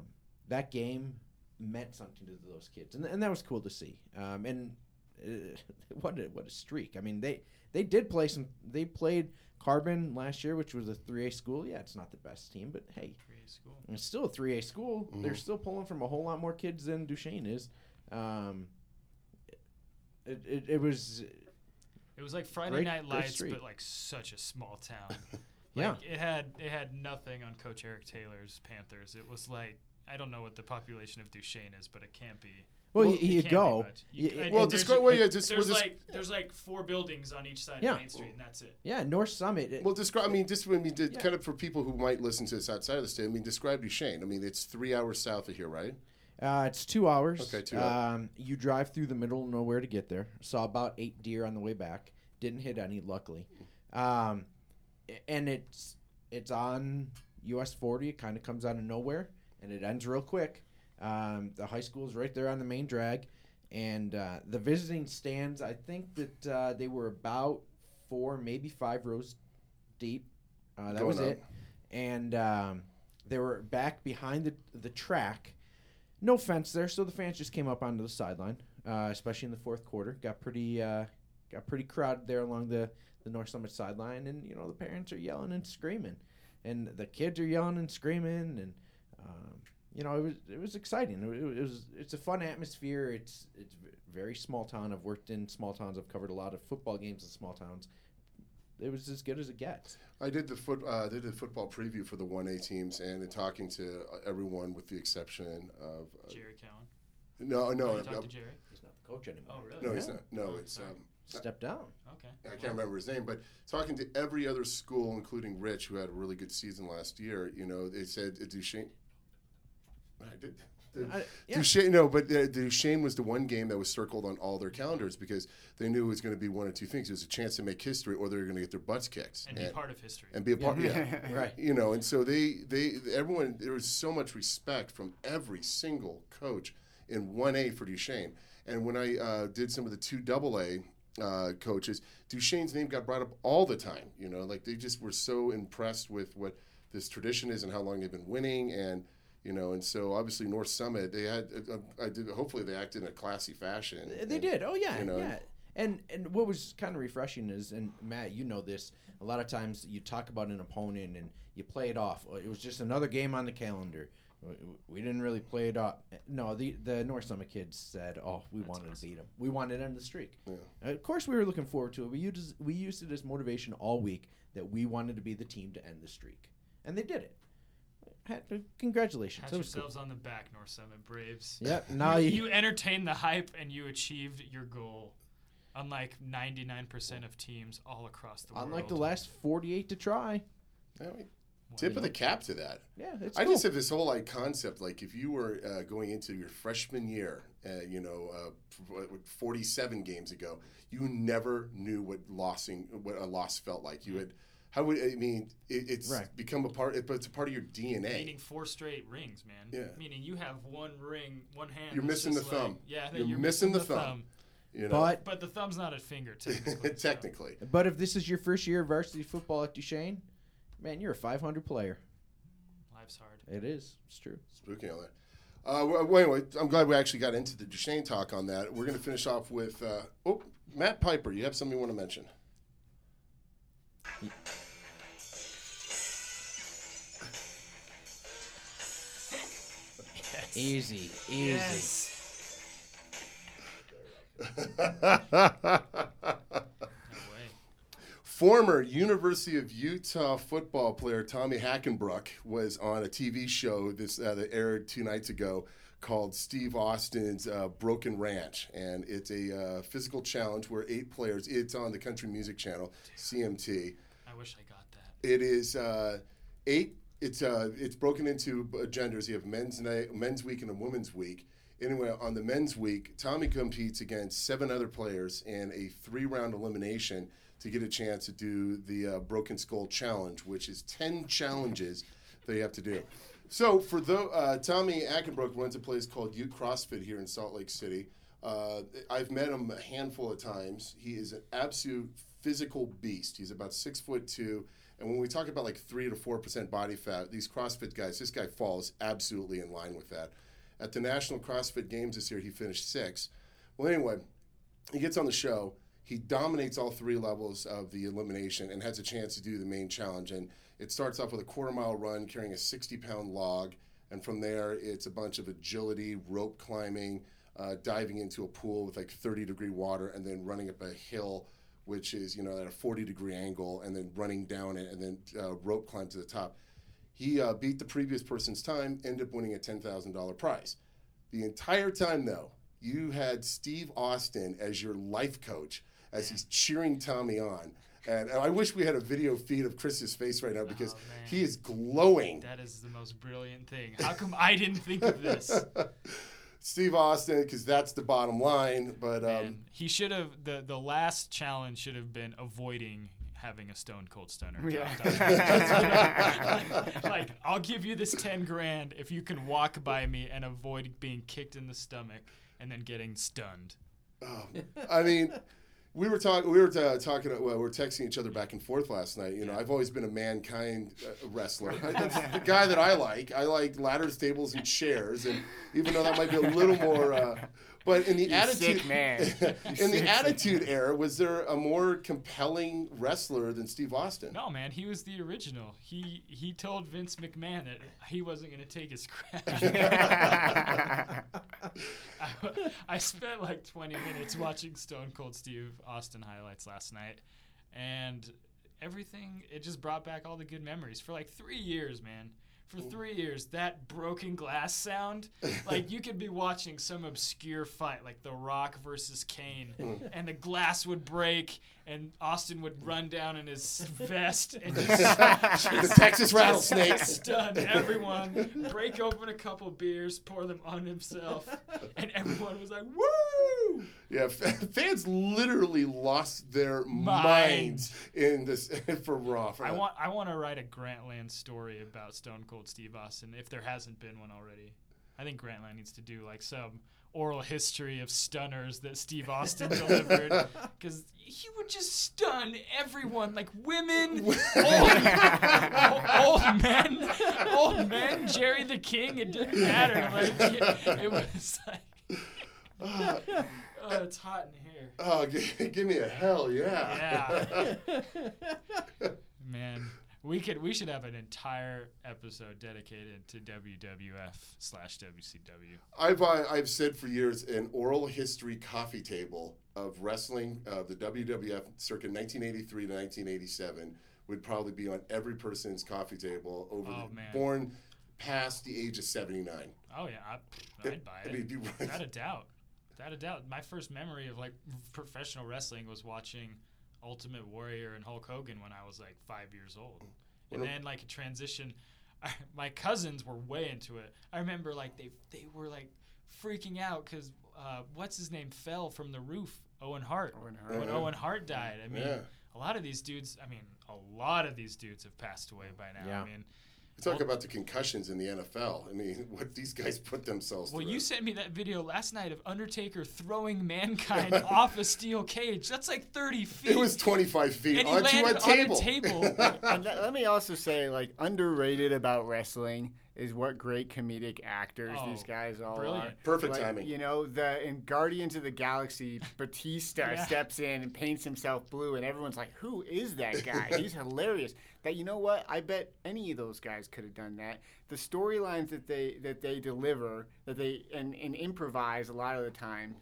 that game meant something to those kids, and, and that was cool to see. Um, and uh, [LAUGHS] what a, what a streak! I mean, they they did play some. They played Carbon last year, which was a three A school. Yeah, it's not the best team, but hey, school. it's still a three A school. They're Mhm. still pulling from a whole lot more kids than Duchesne is. Um, it, it, it was It was like Friday Great- Night Lights, but like such a small town. [LAUGHS] yeah. It had it had nothing on Coach Eric Taylor's Panthers. It was like I don't know what the population of Duchesne is, but it can't be. Well, Well, you, you go. You- You- and- well, and there's- describe. Well, yeah, just, There's just, like there's like four buildings on each side Yeah. of Main Street, and that's it. yeah, North Summit. it- well, describe. I mean, just I mean, to- Yeah. kind of for people who might listen to this outside of the state. I mean, describe Duchesne. I mean, it's three hours south of here, right? Uh, it's two hours. Okay, two hours. Um, you drive through the middle of nowhere to get there. Saw about eight deer on the way back. Didn't hit any, luckily. Um, and it's it's on US 40. It kind of comes out of nowhere, and it ends real quick. Um, the high school is right there on the main drag, and uh, the visiting stands. I think that uh, they were about four, maybe five rows deep. Uh, that Going was up. it. And um, They were back behind the the track. No fence there, so the fans just came up onto the sideline, uh, especially in the fourth quarter. Got pretty uh, got pretty crowded there along the the North Summit sideline, and you know the parents are yelling and screaming, and the kids are yelling and screaming, and um, you know it was it was exciting. It, was- it's a fun atmosphere. It's it's very small town. I've worked in small towns. I've covered a lot of football games in small towns. It was as good as it gets. I did the foot. Uh, did the football preview for the one A teams, and in talking to uh, everyone with the exception of uh, Jerry Cowan. no, no, Oh, you talked to Jerry? He's not the coach anymore. Oh, really? no, he's not. No, Oh, it's sorry. um, Step down. Okay. I can't remember his name, but talking to every other school, including Rich, who had a really good season last year, you know, they said uh, Duchesne. I did. the- I- yeah. Duchesne, no, but uh, Duchesne was the one game that was circled on all their calendars because they knew it was going to be one of two things. It was a chance to make history, or they were going to get their butts kicked And be part of history. and be a part. Yeah, [LAUGHS] Right. you know, and so they, they, everyone, there was so much respect from every single coach in 1A for Duchesne. And when I uh, did some of the two double A uh, coaches, Duchesne's name got brought up all the time. You know, like they just were so impressed with what this tradition is and how long they've been winning. And, you know, and so obviously North Summit, they had, uh, I did, hopefully they acted in a classy fashion. They And- did. Oh yeah, you know. yeah. And and what was kind of refreshing is, and Matt, you know this. A lot of times you talk about an opponent and you play it off. "Oh, It was just another game on the calendar. We- didn't really play it off. No, the the North Summit kids said, "Oh, we wanted to beat them. We wanted to end the streak." Yeah. Of course, we were looking forward to it. We used we used it as motivation all week that we wanted to be the team to end the streak, and they did it. Had- Congratulations. Pat That was cool. yourselves on the back, North Summit Braves. Yep. [LAUGHS] Now you, you, you entertained the hype and you achieved your goal. Unlike 99% of teams all across the world. unlike the last forty-eight to try. I mean, tip of the cap to that. Yeah, it's I cool. just have this whole like concept, like if you were uh, going into your freshman year, uh, you know, uh, f- what, 47 games ago, you never knew what losing, what a loss felt like. You had, how would I mean? It, it's Right. become a part, it, but it's a part of your DNA. Meaning four straight rings, man. Yeah. Meaning you have one ring, one hand. You're missing the like- thumb. Yeah, You're missing the thumb. You know, But But the thumb's not a finger, [LAUGHS] technically. so but if this is your first year of varsity football at Duchesne, man, you're a 500 player. Life's hard. It is. It's true. spooky on that. Uh, well, well, anyway, I'm glad we actually got into the Duchesne talk on that. We're going to finish off with, uh, oh, Matt Piper. You have something you want to mention? Easy, easy. Yes. [LAUGHS] Former University of Utah football player Tommy Hackenbruck was on a TV show this uh, that aired two nights ago called Steve Austin's uh, Broken Ranch, and it's a uh, physical challenge where eight players. It's on the Country Music Channel, CMT. I wish I got that. It is uh, eight. It's uh, it's broken into genders. You have men's night, men's week, and a women's week. Anyway, on the men's week, Tommy competes against seven other players in a three-round elimination to get a chance to do the uh, Broken Skull Challenge, which is ten challenges that you have to do. So for the uh, Tommy Hackenbruck runs a place called Ute CrossFit here in Salt Lake City. Uh, I've met him a handful of times. He is an absolute physical beast. He's about six foot two, and when we talk about like three to four percent body fat, these CrossFit guys, this guy falls absolutely in line with that. At the National CrossFit Games this year, he finished sixth. Well, anyway, he gets on the show. He dominates all three levels of the elimination and has a chance to do the main challenge. And it starts off with a quarter mile run carrying a 60 pound log. And from there, it's a bunch of agility, rope climbing, uh, diving into a pool with like 30 degree water, and then running up a hill, which is, you know, at a 40 degree angle, and then running down it, and then uh, rope climb to the top. He uh, beat the previous person's time, ended up winning a $10,000 prize. The entire time, though, you had Steve Austin as your life coach as he's cheering Tommy on. And I wish we had a video feed of Chris's face right now because Oh, he is glowing. That is the most brilliant thing. How come I didn't think of this? [LAUGHS] Steve Austin, because that's the bottom line. But um, he should have the the last challenge should have been avoiding having a stone cold stunner. like, [LAUGHS] [LAUGHS] like, I'll give you this ten grand if you can walk by me and avoid being kicked in the stomach and then getting stunned. oh, I mean, We were talking. We were uh, talking. Well, we were texting each other back and forth last night. You know, I've always been a mankind uh, wrestler. [LAUGHS] That's the guy that I like. I like ladders, tables, and chairs. And even though that might be a little more, uh, but in the You attitude, sick man. [LAUGHS] In the sick attitude era, was there a more compelling wrestler than Steve Austin? No, man, he was the original. He he told Vince McMahon that he wasn't going to take his crap. I, [LAUGHS] [LAUGHS] I spent like 20 minutes watching Stone Cold Steve Austin highlights last night, and everything it just brought back all the good memories for like three years, man. For three years, that broken glass sound, [LAUGHS] like you could be watching some obscure fight, like The Rock versus Kane, hmm. and the glass would break, and Austin would run down in his [LAUGHS] vest and [LAUGHS] just, the Texas rattlesnake. stun everyone, break open a couple beers, pour them on himself, and everyone was like, "Woo!" Yeah, f- [LAUGHS] fans literally lost their Mind. minds in this for Raw. For I that. want I want to write a Grantland story about Stone Cold Steve Austin if there hasn't been one already. I think Grantland needs to do like some oral history of stunners that Steve Austin delivered because he would just stun everyone, like women, old, [LAUGHS] old, old men, old men, Jerry the King. It didn't matter. Like it was like, Uh, oh, it's hot in here. oh, g- give me a hell yeah. Man, we could we should have an entire episode dedicated to WWF slash WCW. I've uh, I've said for years an oral history coffee table of wrestling of the WWF circa 1983 to 1987 would probably be on every person's coffee table over Oh, the, man. born past the age of 79. Oh yeah, I, I'd buy I mean, it. you- Without a doubt. Without a doubt. My first memory of like professional wrestling was watching Ultimate Warrior and Hulk Hogan when I was like five years old, and then like a transition. I, [LAUGHS] my cousins were way into it. I remember like they they were like freaking out because uh, what's his name fell from the roof. Owen Hart. Owen When Uh-huh. Owen Hart died, I mean, Yeah. a lot of these dudes. I mean, a lot of these dudes have passed away by now. Yeah. I mean, Talk about the concussions in the NFL. I mean, [LAUGHS] what these guys put themselves Well, through. you sent me that video last night of Undertaker throwing mankind [LAUGHS] off a steel cage. That's like 30 feet. it was 25 feet and he onto landed a table. on a table. [LAUGHS] and let, let me also say, like, underrated about wrestling is what great comedic actors these Oh, guys all brilliant. are. Perfect Like, timing. You know, the in Guardians of the Galaxy, [LAUGHS] Batista Yeah. steps in and paints himself blue, and everyone's like, "Who is that [LAUGHS] guy? He's hilarious." That you know what? I bet any of those guys could have done that. The storylines that they that they deliver, that they and, and improvise a lot of the time,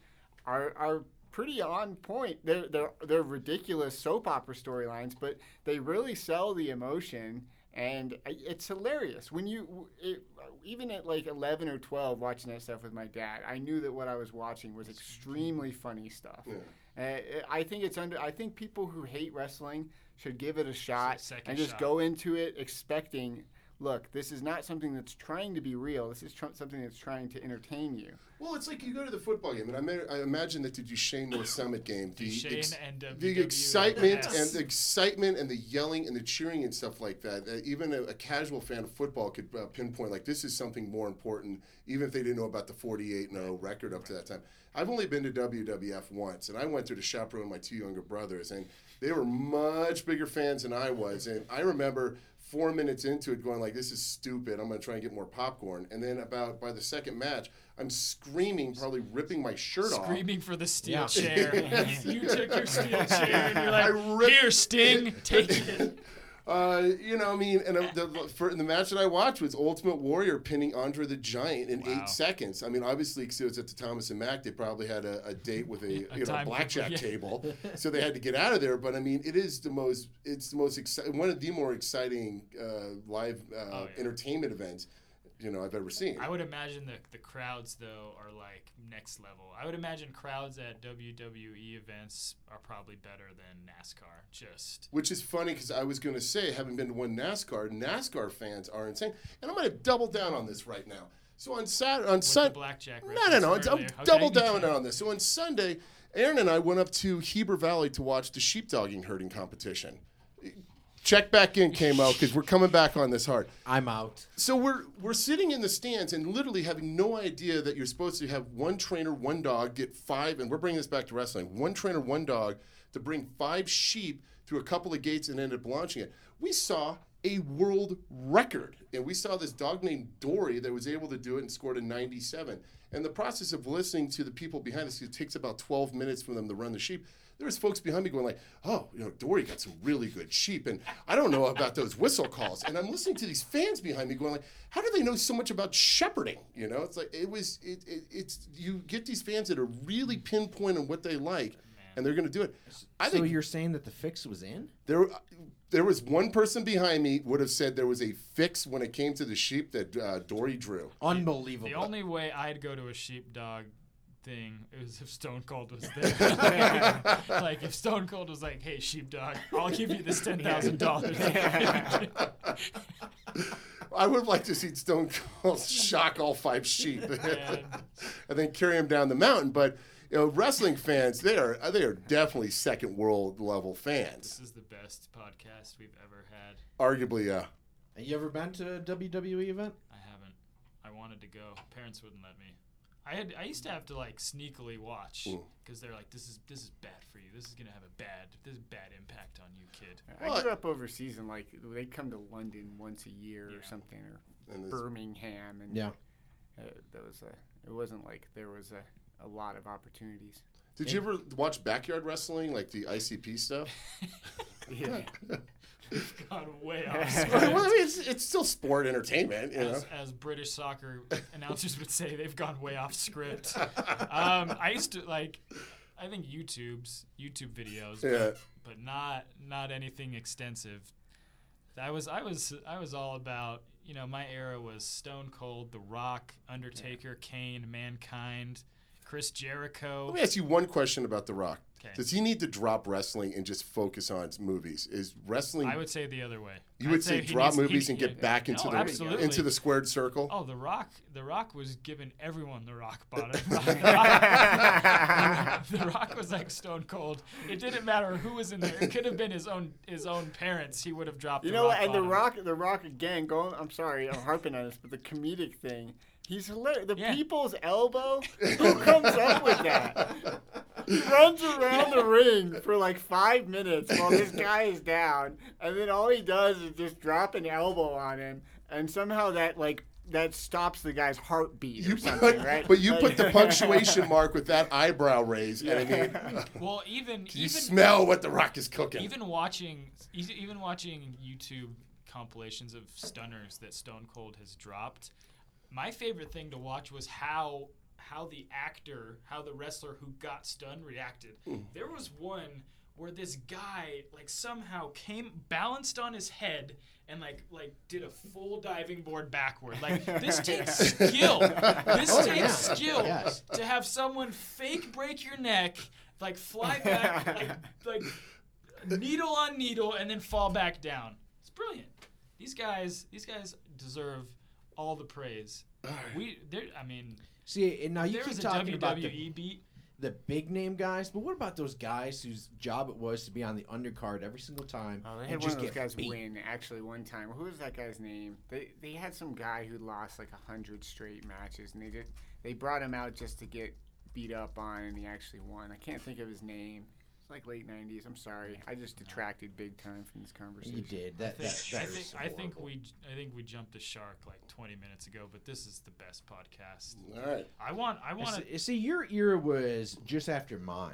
are are pretty on point. They're they're they're ridiculous soap opera storylines, but they really sell the emotion. And it's hilarious when you, it, even at like eleven or twelve, watching that stuff with my dad. I knew that what I was watching was extremely funny stuff. Yeah. Uh, I think it's under. I think people who hate wrestling should give it a shot second and just shot. go into it expecting. Look, this is not something that's trying to be real. This is tr- something that's trying to entertain you. Well, it's like you go to the football game, and I, ma- I imagine that the Duchesne North Summit game, the, Duchesne and the excitement Yes. and the excitement and the yelling and the cheering and stuff like that. that even a, a casual fan of football could uh, pinpoint like this is something more important, even if they didn't know about the 48 0 record up to that time. I've only been to WWF once, and I went there to chaperone my two younger brothers, and they were much bigger fans than I was. And I remember four minutes into it going like, "This is stupid. I'm going to try and get more popcorn." And then about by the second match, I'm screaming, probably ripping my shirt off. Screaming for the steel Yeah. chair. [LAUGHS] you took your steel chair and you're I like, ripped- here, Sting, take it. [LAUGHS] Uh, you know, I mean, and uh, the, for, the match that I watched was Ultimate Warrior pinning Andre the Giant in Wow. eight seconds. I mean, obviously, because it was at the Thomas and Mack, they probably had a, a date with a, [LAUGHS] you know blackjack yeah. table, [LAUGHS] so they had to get out of there. But I mean, it is the most, it's the most exciting, one of the more exciting uh, live uh, Oh, yeah. entertainment events, you know, I've ever seen. I would imagine the, the crowds, though, are like next level. I would imagine crowds at WWE events are probably better than NASCAR. Just. Which is funny because I was going to say, having been to one NASCAR, NASCAR fans are insane, and I'm going to double down on this right now. So on Saturday, on Sunday, blackjack No, no, no. I'm. Okay. double down on this. So on Sunday, Aaron and I went up to Heber Valley to watch the sheepdogging herding competition. Check back in, came out because we're coming back on this hard. I'm out. So we're we're sitting in the stands and literally having no idea that you're supposed to have one trainer, one dog, get five, and we're bringing this back to wrestling. One trainer, one dog to bring five sheep through a couple of gates and end up launching it. We saw a world record, and we saw this dog named Dory that was able to do it and scored a 97. And the process of listening to the people behind us, it takes about 12 minutes for them to run the sheep there was folks behind me going like, "Oh, you know, Dory got some really good sheep, and I don't know about those whistle calls." And I'm listening to these fans behind me going like, "How do they know so much about shepherding?" You know, it's like it was. It, it, it's you get these fans that are really pinpoint on what they like, and they're going to do it. I so think you're saying that the fix was in? there. There was one person behind me would have said there was a fix when it came to the sheep that uh, Dory drew. Unbelievable. The only way I'd go to a sheepdog thing is if Stone Cold was [LAUGHS] there. like if Stone Cold was like, "Hey, sheepdog, I'll give you this ten thousand dollars." [LAUGHS] [LAUGHS] I would like to see Stone Cold shock all five sheep And and then carry them down the mountain. But you know, wrestling fans, they are they are definitely second world level fans. this is the best podcast we've ever had. Arguably, yeah. Have you ever been to a WWE event? I haven't. I wanted to go. Parents wouldn't let me. I had. I used to have to like sneakily watch because they're like, "This is this is bad for you. This is gonna have a bad this is bad impact on you, kid." I Well, grew up overseas and like they come to London once a year Yeah. or something, or and it's- Birmingham, and Yeah. uh, that was a. It wasn't like there was a, a lot of opportunities. did you ever watch backyard wrestling, like the ICP stuff? [LAUGHS] Yeah. [LAUGHS] [LAUGHS] Gone way [LAUGHS] off. well, script. I mean, it's, it's still sport entertainment, you know. as, as British soccer announcers would say, they've gone way off script. Um, I used to like, I think YouTube's YouTube videos, Yeah. but not not anything extensive. I was I was I was all about you know my era was Stone Cold, The Rock, Undertaker, Kane, Mankind, Chris Jericho. Let me ask you one question about The Rock. Okay. Does he need to drop wrestling and just focus on his movies? Is wrestling? I would say the other way. you I'd would say he drop needs- he- movies and yeah, get back into no, the absolutely. into the squared circle. Oh, The Rock! The Rock was giving everyone the rock bottom. [LAUGHS] the Rock was like Stone Cold. It didn't matter who was in there. It could have been his own his own parents. He would have dropped. You the know, rock what? and the. Rock, the Rock again. Going, I'm sorry, I'm harping on this, but the comedic thing, he's hilarious. The Yeah. people's elbow. [LAUGHS] Who comes up with that? He runs around the ring for like five minutes while this guy is down, and then all he does is just drop an elbow on him, and somehow that like that stops the guy's heartbeat You or something, put, [LAUGHS] right? but you Like- put the [LAUGHS] punctuation mark with that eyebrow raise, and I mean, Well, even you even smell what the Rock is cooking. even watching e- even watching YouTube compilations of stunners that Stone Cold has dropped. My favorite thing to watch was how how the actor, how the wrestler who got stunned reacted. Hmm. There was one where this guy like somehow came balanced on his head and like like did a full diving board backward. Like [LAUGHS] this takes skill. This Oh, takes yeah. skill Yes. to have someone fake break your neck, like fly back, like [LAUGHS] like needle on needle, and then fall back down. It's brilliant. These guys, these guys deserve all the praise. We, they're, I mean, See, and now you there keep talking WWE about the, beat. the big name guys, but what about those guys whose job it was to be on the undercard every single time Oh, they and had one just of those get guys beat? win actually one time. Who was that guy's name? They they had some guy who lost like a hundred straight matches, and they did they brought him out just to get beat up on, and he actually won. I can't think of his name. It's like late '90s. I'm sorry, I just detracted big time from this conversation. You did that. I that, think, I think, I think we, I think we jumped the shark like 20 minutes ago. But this is the best podcast. All right. I want, I want to. See, see, your era was just after mine.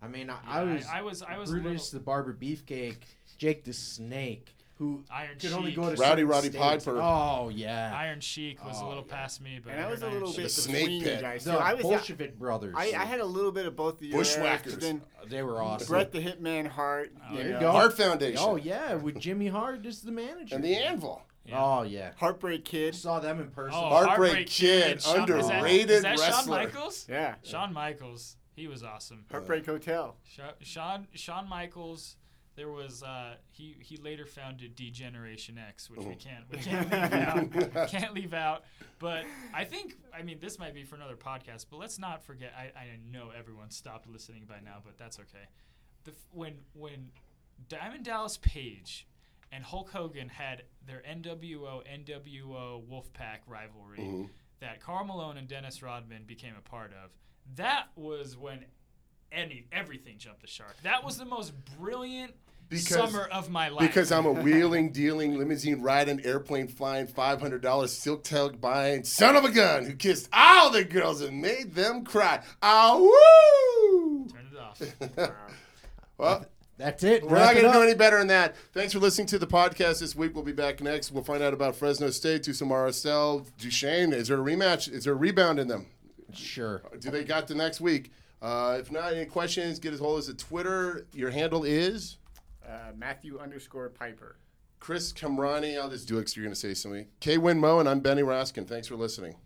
I mean, I, I was I- I was- I was a Brutus little- the Barber Beefcake, Jake the Snake, who Iron could only go to Rowdy certain Roddy states. Piper. Oh yeah, Iron Sheik was a Oh, little yeah. past me, but And I was a heard little Iron bit Sheik The was- snake between pit. you guys. the So I was Bolshevik brothers. I, I had a little bit of both the eras, but Bushwhackers. Then uh, they were awesome. Bret the Hitman Hart. Oh, there you you go. Hart Foundation. Oh yeah, with Jimmy Hart as the manager. And the Anvil. Yeah. Oh yeah, Heartbreak Kid. saw them in person. Oh, Heartbreak Kid, Shawn- is that- underrated is that Shawn wrestler. Michaels? Yeah. Shawn Michaels. He was awesome. Heartbreak Hotel. Sha- Shawn Shawn Michaels. There was uh, he he later founded D-Generation X, which we can't we can't leave [LAUGHS] out. Can't leave out. But I think I mean this might be for another podcast. But let's not forget. I, I know everyone stopped listening by now, but that's okay. The when when Diamond Dallas Page and Hulk Hogan had their NWO NWO Wolfpac rivalry Mm-hmm. that Karl Malone and Dennis Rodman became a part of. That was when any everything jumped the shark. That was the most brilliant Because- summer of my life. Because I'm a [LAUGHS] wheeling, dealing, limousine riding, airplane flying, five hundred dollars silk tug buying son of a gun who kissed all the girls and made them cry. Ah woo! Turn it off. [LAUGHS] Well, That's it. we're not going to do any better than that. Thanks for listening to the podcast this week. We'll be back next. We'll find out about Fresno State, to some Estelle, Duchesne. Is there a rematch? Is there a rebound in them? Sure. Do they got the next week? Uh, if not, any questions, get as hold of us at Twitter. Your handle is Uh, Matthew underscore Piper. Chris Kamrani. I'll just do it 'cause you're going to say something. K Win Mo, and I'm Benny Raskin. Thanks for listening.